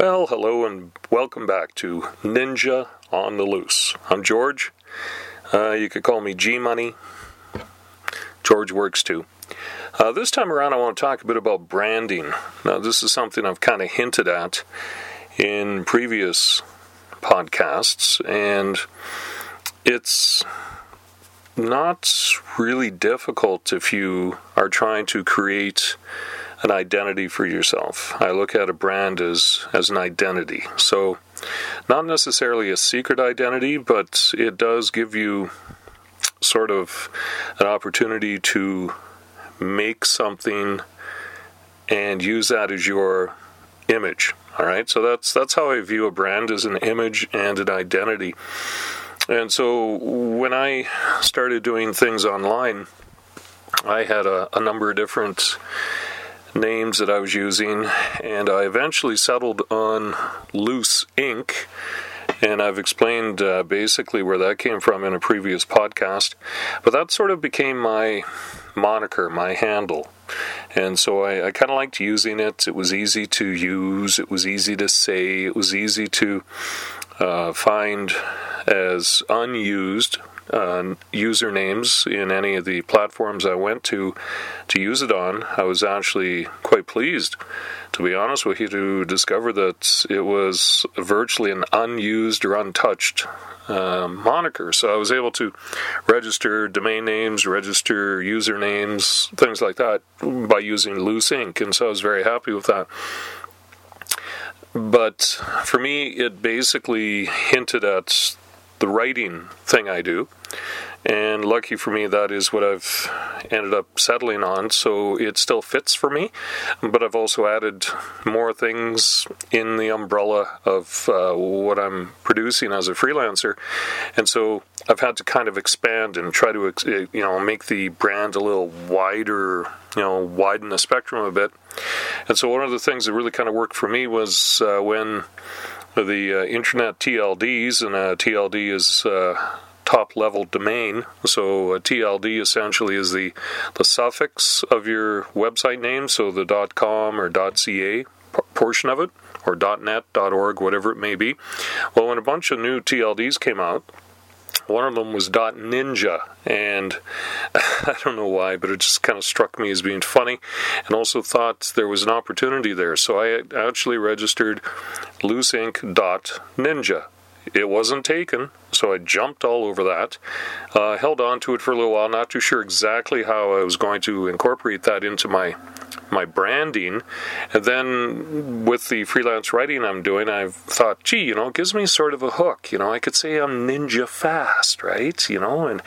Well, hello and welcome back to Ninja on the Loose. I'm George. Uh, you could call me G Money. George works too. Uh, this time around, I want to talk a bit about branding. Now, this is something I've kind of hinted at in previous podcasts, and it's not really difficult if you are trying to create an identity for yourself. I look at a brand as as an identity. So not necessarily a secret identity, but it does give you sort of an opportunity to make something and use that as your image. All right? So that's that's how I view a brand as an image and an identity. And so when I started doing things online, I had a, a number of different names that I was using, and I eventually settled on Loose Ink. And I've explained uh, basically where that came from in a previous podcast. But that sort of became my moniker, my handle. And so I, I kind of liked using it. It was easy to use, it was easy to say, it was easy to uh, find as unused uh, usernames in any of the platforms I went to to use it on. I was actually quite pleased, to be honest with you, to discover that it was virtually an unused or untouched uh, moniker. So I was able to register domain names, register usernames, things like that by using Loose Ink, and so I was very happy with that. But for me, it basically hinted at the writing thing I do. And lucky for me, that is what I've ended up settling on. So it still fits for me, but I've also added more things in the umbrella of uh, what I'm producing as a freelancer. And so I've had to kind of expand and try to, you know, make the brand a little wider, you know, widen the spectrum a bit. And so one of the things that really kind of worked for me was uh, when the uh, internet TLDs, and a TLD is uh, top level domain. So a TLD essentially is the the suffix of your website name, so the .com or .ca portion of it, or .net, .org, whatever it may be. Well, when a bunch of new TLDs came out, one of them was Dot Ninja, and I don't know why, but it just kind of struck me as being funny, and also thought there was an opportunity there. So I actually registered LooseInk Dot Ninja. It wasn't taken, so I jumped all over that. Uh, held on to it for a little while, not too sure exactly how I was going to incorporate that into my my branding. And then with the freelance writing I'm doing, I've thought, gee, you know, it gives me sort of a hook. You know, I could say I'm ninja fast, right? You know, and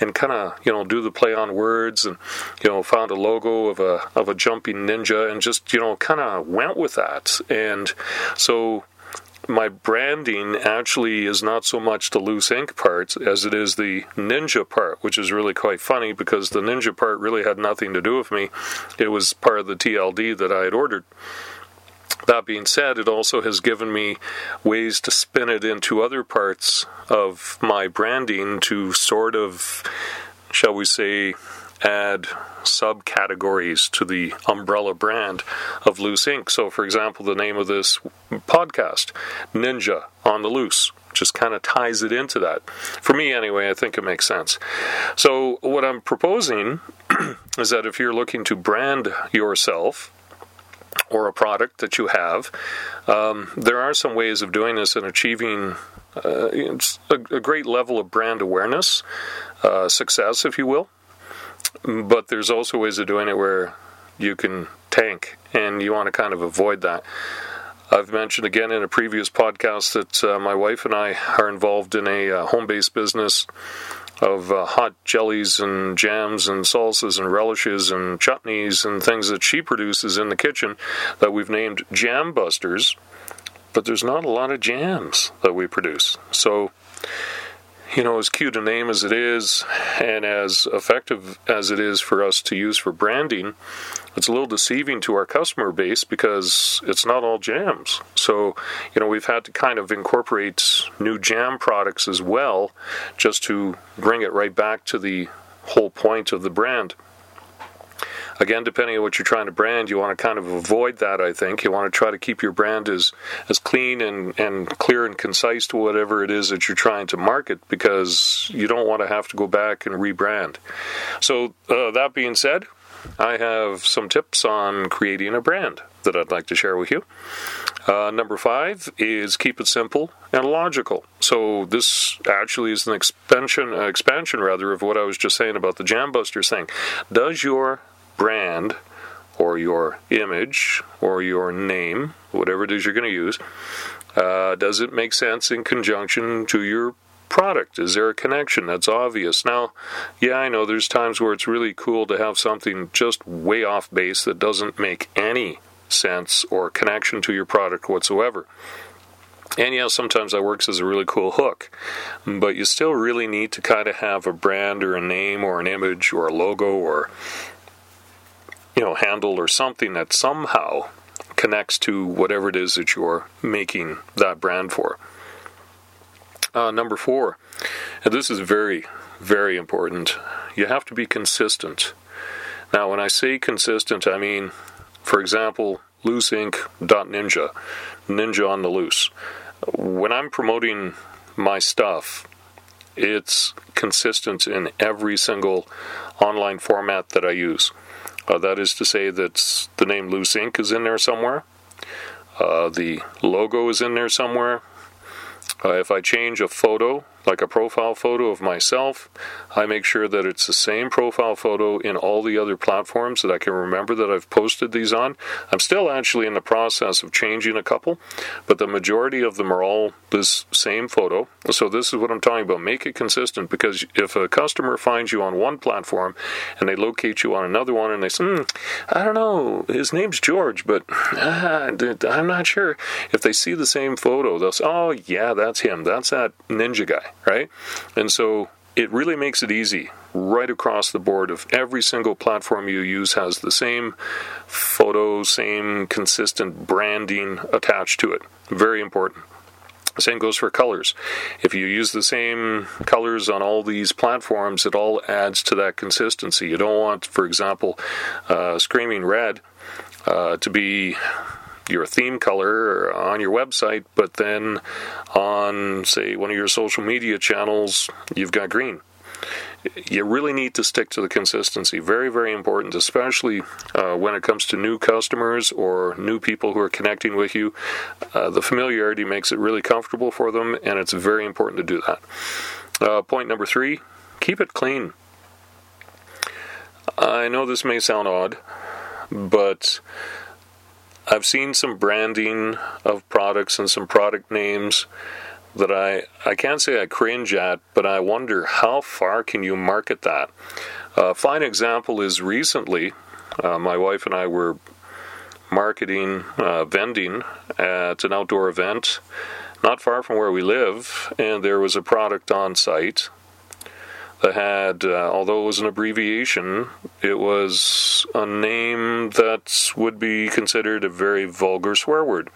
and kind of you know do the play on words, and you know found a logo of a of a jumping ninja, and just you know kind of went with that. And so my branding actually is not so much the loose ink part as it is the ninja part, which is really quite funny because the ninja part really had nothing to do with me. It was part of the TLD that I had ordered. That being said, it also has given me ways to spin it into other parts of my branding to sort of, shall we say, add subcategories to the umbrella brand of Loose Ink. So, for example, the name of this podcast, Ninja on the Loose, just kind of ties it into that. For me, anyway, I think it makes sense. So, what I'm proposing is that if you're looking to brand yourself, or a product that you have, um, there are some ways of doing this and achieving uh, a, a, great level of brand awareness, uh, success, if you will. But there's also ways of doing it where you can tank, and you want to kind of avoid that. I've mentioned again in a previous podcast that uh, my wife and I are involved in a uh, home based business of uh, hot jellies and jams and salsas and relishes and chutneys and things that she produces in the kitchen that we've named Jam Busters. But there's not a lot of jams that we produce. So you know, as cute a name as it is, and as effective as it is for us to use for branding, it's a little deceiving to our customer base because it's not all jams. So, you know, we've had to kind of incorporate new jam products as well, just to bring it right back to the whole point of the brand. Again, depending on what you're trying to brand, you want to kind of avoid that, I think. You want to try to keep your brand as, as clean and, and clear and concise to whatever it is that you're trying to market because you don't want to have to go back and rebrand. So, uh, that being said, I have some tips on creating a brand that I'd like to share with you. Uh, number five is keep it simple and logical. So this actually is an expansion, uh, expansion rather, of what I was just saying about the Jambusters thing. Does your brand or your image or your name, whatever it is you're going to use, uh, does it make sense in conjunction to your product? Is there a connection that's obvious? Now, yeah, I know there's times where it's really cool to have something just way off base that doesn't make any sense or connection to your product whatsoever. And yeah, sometimes that works as a really cool hook, but you still really need to kind of have a brand or a name or an image or a logo or you know handle or something that somehow connects to whatever it is that you're making that brand for. Uh, number four, and this is very, very important. You have to be consistent. Now, when I say consistent, I mean, for example, looseink.ninja, ninja on the loose. When I'm promoting my stuff, it's consistent in every single online format that I use. Uh, that is to say that the name Loose Ink is in there somewhere. Uh, the logo is in there somewhere. Uh, if I change a photo, like a profile photo of myself, I make sure that it's the same profile photo in all the other platforms that I can remember that I've posted these on. I'm still actually in the process of changing a couple, but the majority of them are all this same photo. So this is what I'm talking about. Make it consistent because if a customer finds you on one platform and they locate you on another one and they say, hmm, I don't know, his name's George, but uh, I'm not sure. If they see the same photo, they'll say, oh yeah, that's him. That's that ninja guy right? And so it really makes it easy right across the board of every single platform you use has the same photo, same consistent branding attached to it. Very important. Same goes for colors. If you use the same colors on all these platforms, it all adds to that consistency. You don't want, for example, uh, Screaming Red uh, to be your theme color on your website, but then on, say, one of your social media channels, you've got green. You really need to stick to the consistency. Very, very important, especially uh, when it comes to new customers or new people who are connecting with you. Uh, the familiarity makes it really comfortable for them, and it's very important to do that. Uh, point number three keep it clean. I know this may sound odd, but I've seen some branding of products and some product names that I, I can't say I cringe at, but I wonder how far can you market that? A fine example is recently, uh, my wife and I were marketing, uh, vending at an outdoor event not far from where we live, and there was a product on site had, uh, although it was an abbreviation, it was a name that would be considered a very vulgar swear word.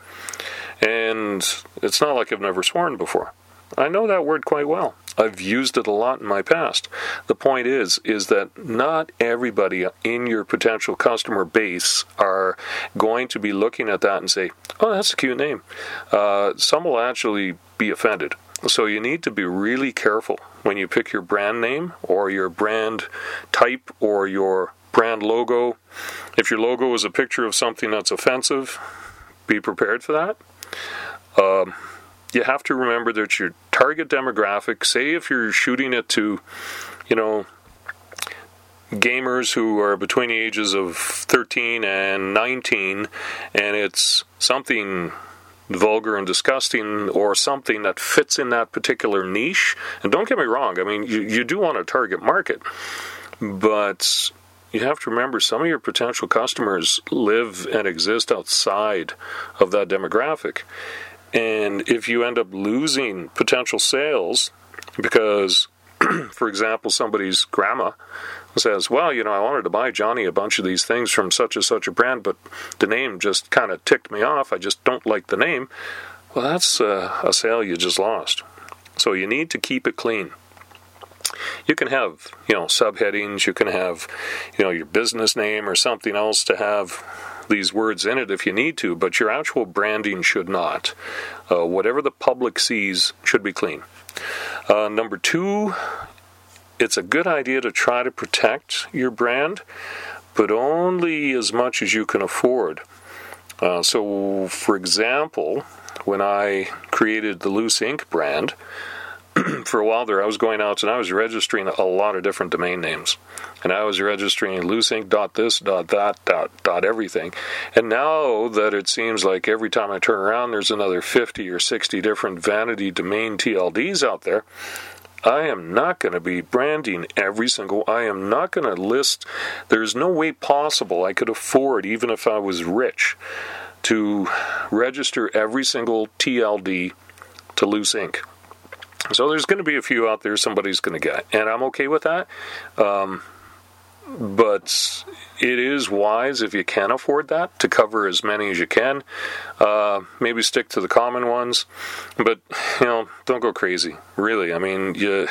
And it's not like I've never sworn before. I know that word quite well. I've used it a lot in my past. The point is is that not everybody in your potential customer base are going to be looking at that and say, "Oh, that's a cute name." Uh, some will actually be offended. So you need to be really careful when you pick your brand name or your brand type or your brand logo. If your logo is a picture of something that's offensive, be prepared for that. Um, you have to remember that your target demographic, say if you're shooting it to, you know, gamers who are between the ages of 13 and 19, and it's something vulgar and disgusting or something that fits in that particular niche. And don't get me wrong, I mean, you, you do want a target market, but you have to remember some of your potential customers live and exist outside of that demographic. And if you end up losing potential sales because, for example, somebody's grandma says, Well, you know, I wanted to buy Johnny a bunch of these things from such and such a brand, but the name just kind of ticked me off. I just don't like the name. Well, that's uh, a sale you just lost. So you need to keep it clean. you can have you know subheadings you can have you know your business name or something else to have these words in it if you need to but your actual branding should not uh, whatever the public sees should be clean uh, number two it's a good idea to try to protect your brand but only as much as you can afford. Uh, so for example when i created the loose ink brand for a while there, I was going out and I was registering a lot of different domain names. And I was registering looseink dot this dot that dot dot everything. And now that it seems like every time I turn around there's another 50 or 60 different vanity domain TLDs out there, I am not going to be branding every single. I am not going to list. There's no way possible I could afford, even if I was rich, to register every single TLD to Loose Ink. So there's going to be a few out there somebody's going to get, and I'm okay with that. Um, but it is wise if you can afford that to cover as many as you can. Uh, maybe stick to the common ones, but you know, don't go crazy. Really, I mean, you,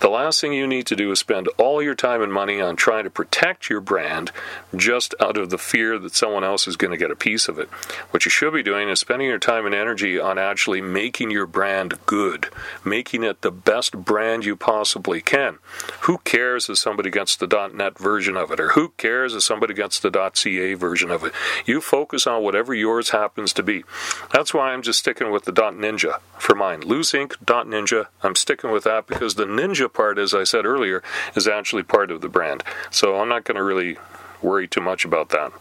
the last thing you need to do is spend all your time and money on trying to protect your brand just out of the fear that someone else is going to get a piece of it. What you should be doing is spending your time and energy on actually making your brand good, making it the best brand you possibly can. Who cares if somebody gets the .net version of it, or who cares if somebody gets the .ca version of it? You focus on whatever yours happens to be. That's why I'm just sticking with the .ninja for mine. Looseink.ninja. I'm sticking with that because the ninja part, as I said earlier, is actually part of the brand. So I'm not going to really worry too much about that.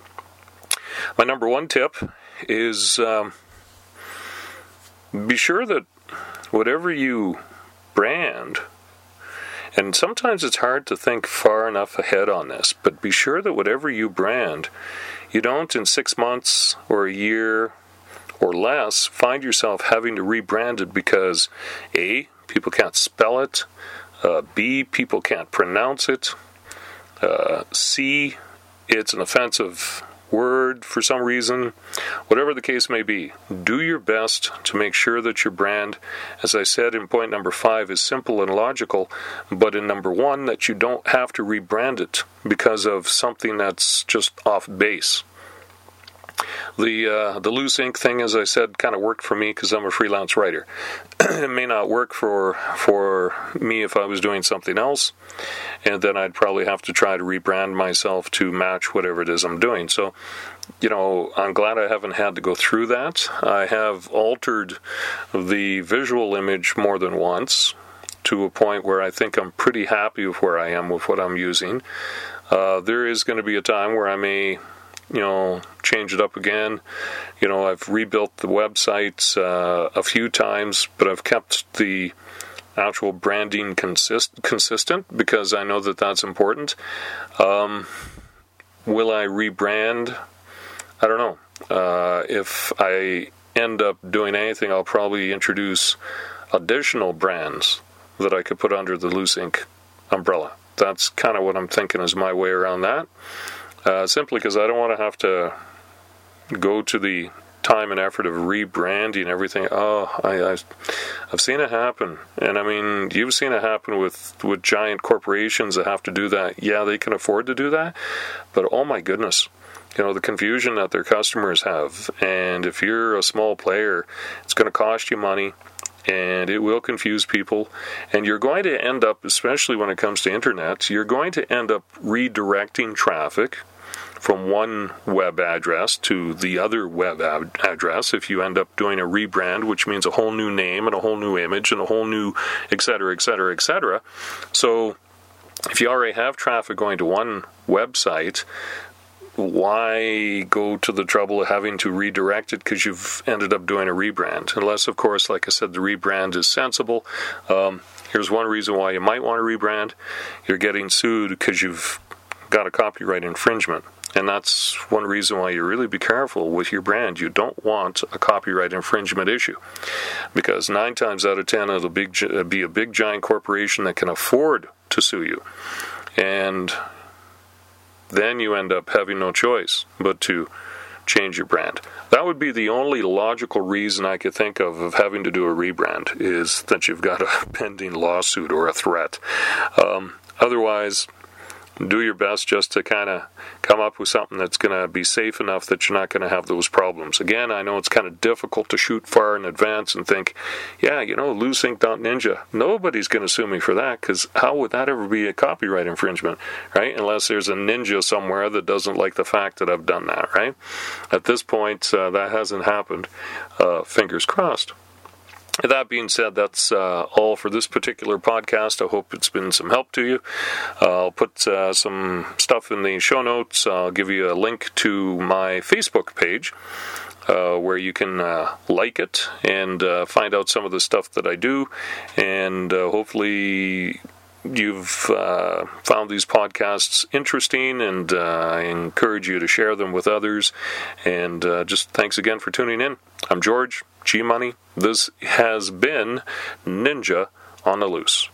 My number one tip is um, be sure that whatever you brand, and sometimes it's hard to think far enough ahead on this, but be sure that whatever you brand, you don't in six months or a year or less find yourself having to rebrand it because A, people can't spell it, uh, B, people can't pronounce it, uh, C, it's an offensive word for some reason, whatever the case may be, do your best to make sure that your brand, as I said in point number five, is simple and logical, but in number one, that you don't have to rebrand it because of something that's just off base. The uh, the loose ink thing, as I said, kind of worked for me because I'm a freelance writer. it may not work for for me if I was doing something else, and then I'd probably have to try to rebrand myself to match whatever it is I'm doing. So, you know, I'm glad I haven't had to go through that. I have altered the visual image more than once to a point where I think I'm pretty happy with where I am with what I'm using. Uh, there is going to be a time where I may you know, change it up again. You know, I've rebuilt the websites uh, a few times, but I've kept the actual branding consist- consistent because I know that that's important. Um, will I rebrand? I don't know. Uh, if I end up doing anything, I'll probably introduce additional brands that I could put under the Loose Ink umbrella. That's kind of what I'm thinking is my way around that uh, simply because I don't want to have to go to the time and effort of rebranding everything. Oh, I, I, have seen it happen, and I mean, you've seen it happen with with giant corporations that have to do that. Yeah, they can afford to do that, but oh my goodness, you know the confusion that their customers have, and if you're a small player, it's going to cost you money and it will confuse people. And you're going to end up, especially when it comes to internet, you're going to end up redirecting traffic from one web address to the other web ad- address if you end up doing a rebrand, which means a whole new name and a whole new image and a whole new, et cetera, et cetera, et cetera. So if you already have traffic going to one website, why go to the trouble of having to redirect it because you've ended up doing a rebrand? Unless, of course, like I said, the rebrand is sensible. Um, here's one reason why you might want to rebrand you're getting sued because you've got a copyright infringement. And that's one reason why you really be careful with your brand. You don't want a copyright infringement issue because nine times out of ten, it'll be a big giant corporation that can afford to sue you. And then you end up having no choice but to change your brand. That would be the only logical reason I could think of of having to do a rebrand is that you've got a pending lawsuit or a threat. Um, otherwise, do your best just to kind of come up with something that's going to be safe enough that you're not going to have those problems. Again, I know it's kind of difficult to shoot far in advance and think, yeah, you know, looseink.ninja. Nobody's going to sue me for that because how would that ever be a copyright infringement, right? Unless there's a ninja somewhere that doesn't like the fact that I've done that, right? At this point, uh, that hasn't happened. Uh, fingers crossed. That being said, that's uh, all for this particular podcast. I hope it's been some help to you. Uh, I'll put uh, some stuff in the show notes. I'll give you a link to my Facebook page. Uh, where you can uh, like it and uh, find out some of the stuff that I do, and hopefully you've uh, found these podcasts interesting, and uh, I encourage you to share them with others. And uh, just thanks again for tuning in. I'm George G Money. This has been Ninja on the Loose.